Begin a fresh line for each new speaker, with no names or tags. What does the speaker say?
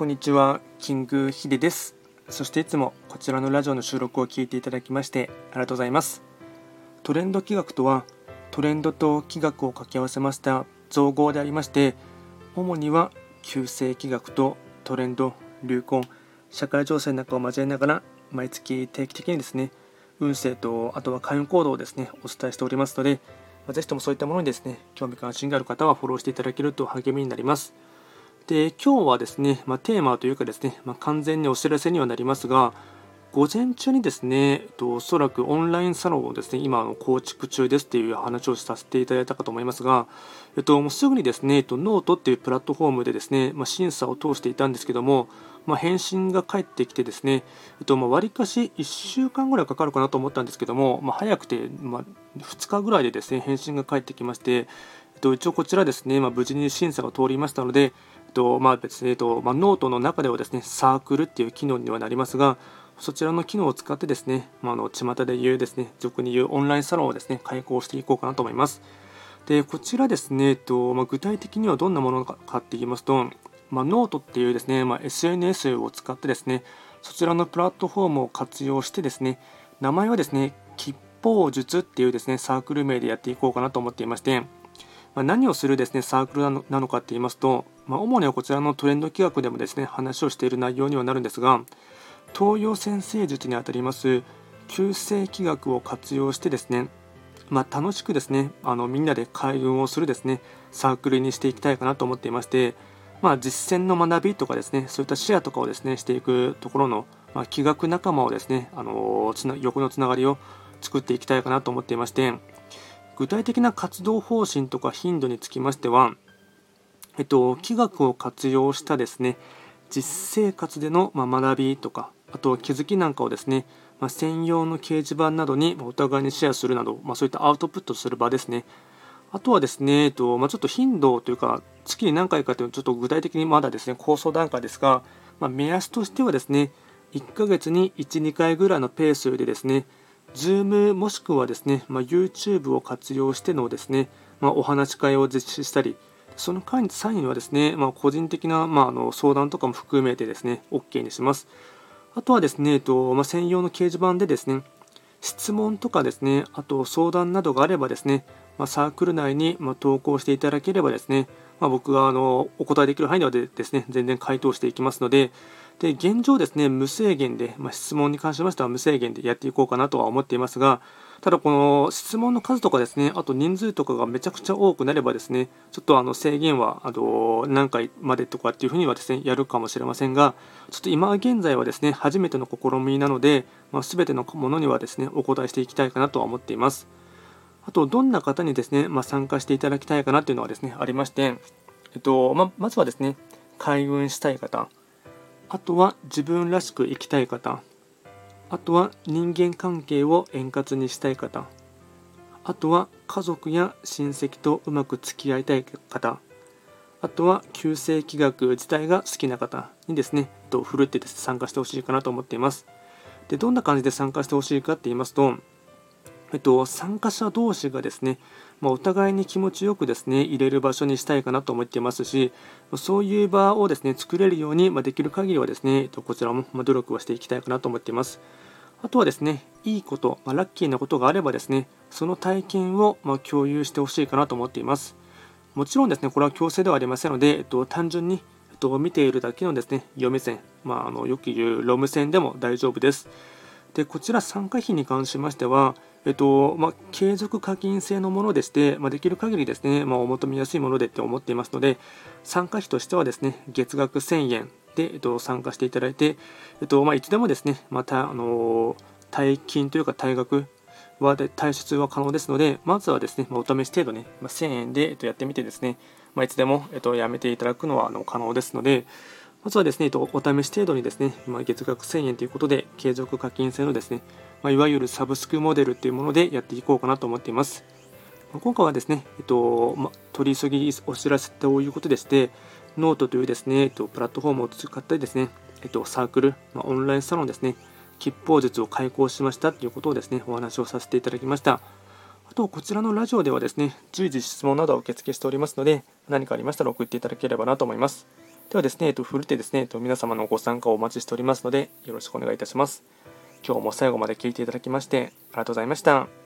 こんにちは、キングヒデです。そしていつもこちらのラジオの収録を聞いていただきましてありがとうございます。トレンド企画とは、トレンドと企画を掛け合わせました造語でありまして、主には旧世企画とトレンド、流行、社会情勢なんかを交えながら、毎月定期的にですね、運勢とあとは開運行動をですね、お伝えしておりますので、ぜひともそういったものにですね、興味関心がある方はフォローしていただけると励みになります。で今日はですね、まあ、テーマというかですね、まあ、完全にお知らせにはなりますが、午前中にですね、えっと、おそらくオンラインサロンをですね、今の構築中ですっていう話をさせていただいたかと思いますが、えっと、もうすぐにですね、えっと、ノートっていうプラットフォームでですね、まあ、審査を通していたんですけども、まあ、返信が返ってきてですね、えっと、まあ、割かし1週間ぐらいかかるかなと思ったんですけども、まあ、早くて、ま、2日ぐらいでですね、返信が返ってきまして、えっと、一応こちらですね、ま、無事に審査が通りましたので、とまあ、別に、えっとまあ、ノートの中ではですねサークルっていう機能にはなりますがそちらの機能を使ってですね、まあ、の巷で言うですね俗に言うオンラインサロンをですね開講していこうかなと思います。でこちらですね、えっとまあ、具体的にはどんなものかって言いますと、まあ、ノートっていうですね、まあ、SNS を使ってですねそちらのプラットフォームを活用してですね名前はですね吉報術っていうですねサークル名でやっていこうかなと思っていましてまあ、何をするですねサークルなのなのかって言いますと、まあ、主にはこちらのトレンド企画でもですね話をしている内容にはなるんですが東洋先生術にあたります旧世気学を活用してですねまあ、楽しくですねあのみんなで開運をするですねサークルにしていきたいかなと思っていまして、まあ、実践の学びとかですねそういったシェアとかをですねしていくところの、まあ、気学仲間をですねあのつな横のつながりを作っていきたいかなと思っていまして具体的な活動方針とか頻度につきましては、えっと、気学を活用したですね実生活での、ま学びとかあと気づきなんかをですね、まあ、専用の掲示板などにお互いにシェアするなど、まあ、そういったアウトプットする場ですね。あとはですね、えっとまあ、ちょっと頻度というか月に何回かというのはちょっと具体的にまだですね構想段階ですが、ま目安としてはですね1ヶ月に1、2回ぐらいのペースでですね Zoom もしくはですね、まあ、YouTube を活用してのですね、まあ、お話し会を実施したり、その際にはですね、まあ、個人的な、まあ、あの相談とかも含めてですね、OK にします。あとはですね、えっとまあ、専用の掲示板でですね、質問とかですね、あと相談などがあればですね、まあ、サークル内にま投稿していただければですね、まあ、僕があのお答えできる範囲ではですね、全然回答していきますので、で現状ですね、無制限で、まあ、質問に関しましては無制限でやっていこうかなとは思っていますが、ただこの質問の数とかですね、あと人数とかがめちゃくちゃ多くなればですね、ちょっとあの制限はあの何回までとかっていうふうにはですね、やるかもしれませんが、ちょっと今現在はですね、初めての試みなので、まあ、全てのものにはですね、お答えしていきたいかなとは思っています。あと、どんな方にですね、まあ、参加していただきたいかなというのはですね、ありまして、えっとままずはですね、開運したい方、あとは自分らしく生きたい方。あとは人間関係を円滑にしたい方。あとは家族や親戚とうまく付き合いたい方。あとは旧世気学自体が好きな方にですね、とふるって参加してほしいかなと思っています。で、どんな感じで参加してほしいかって言いますと、えっと、参加者同士がですね、まあ、お互いに気持ちよくですね入れる場所にしたいかなと思っていますし、そういう場をですね作れるように、まあ、できる限りはですね、こちらも努力をしていきたいかなと思っています。あとはですね、いいこと、まあ、ラッキーなことがあればですね、その体験をま共有してほしいかなと思っています。もちろんですね、これは強制ではありませんので、えっと、単純に、えっと、見ているだけのですね、読み線、まあ、あのよく言うロム線でも大丈夫です。で、こちら参加費に関しましては、えっとまあ、継続課金制のものでして、まあ、できる限りですね、まあ、お求めやすいものでって思っていますので、参加費としてはですね、月額1000円で、えっと、参加していただいて、えっとまあ、いつでもですね、また、あの退金というか退学はで退出は可能ですので、まずはですね、まあ、お試し程度ね、まあ、1000円で、えっと、やってみてですね、まあ、いつでも、えっと、やめていただくのはあの可能ですので、まずはですね、お試し程度にですね、まあ、月額1000円ということで、継続課金制のですね、まあ、いわゆるサブスクモデルというものでやっていこうかなと思っています。今回はですね、えっとま、取り急ぎお知らせということでして、ノートというですね、えっと、プラットフォームを使ったりですね、えっと、サークル、まオンラインサロンですね、吉方術を開講しましたということをですね、お話をさせていただきました。あと、こちらのラジオではですね、随時質問などを受け付けしておりますので、何かありましたら送っていただければなと思います。ではですね、えっと、ふるってですね、えっと、皆様のご参加をお待ちしておりますので、よろしくお願いいたします。今日も最後まで聞いていただきまして、ありがとうございました。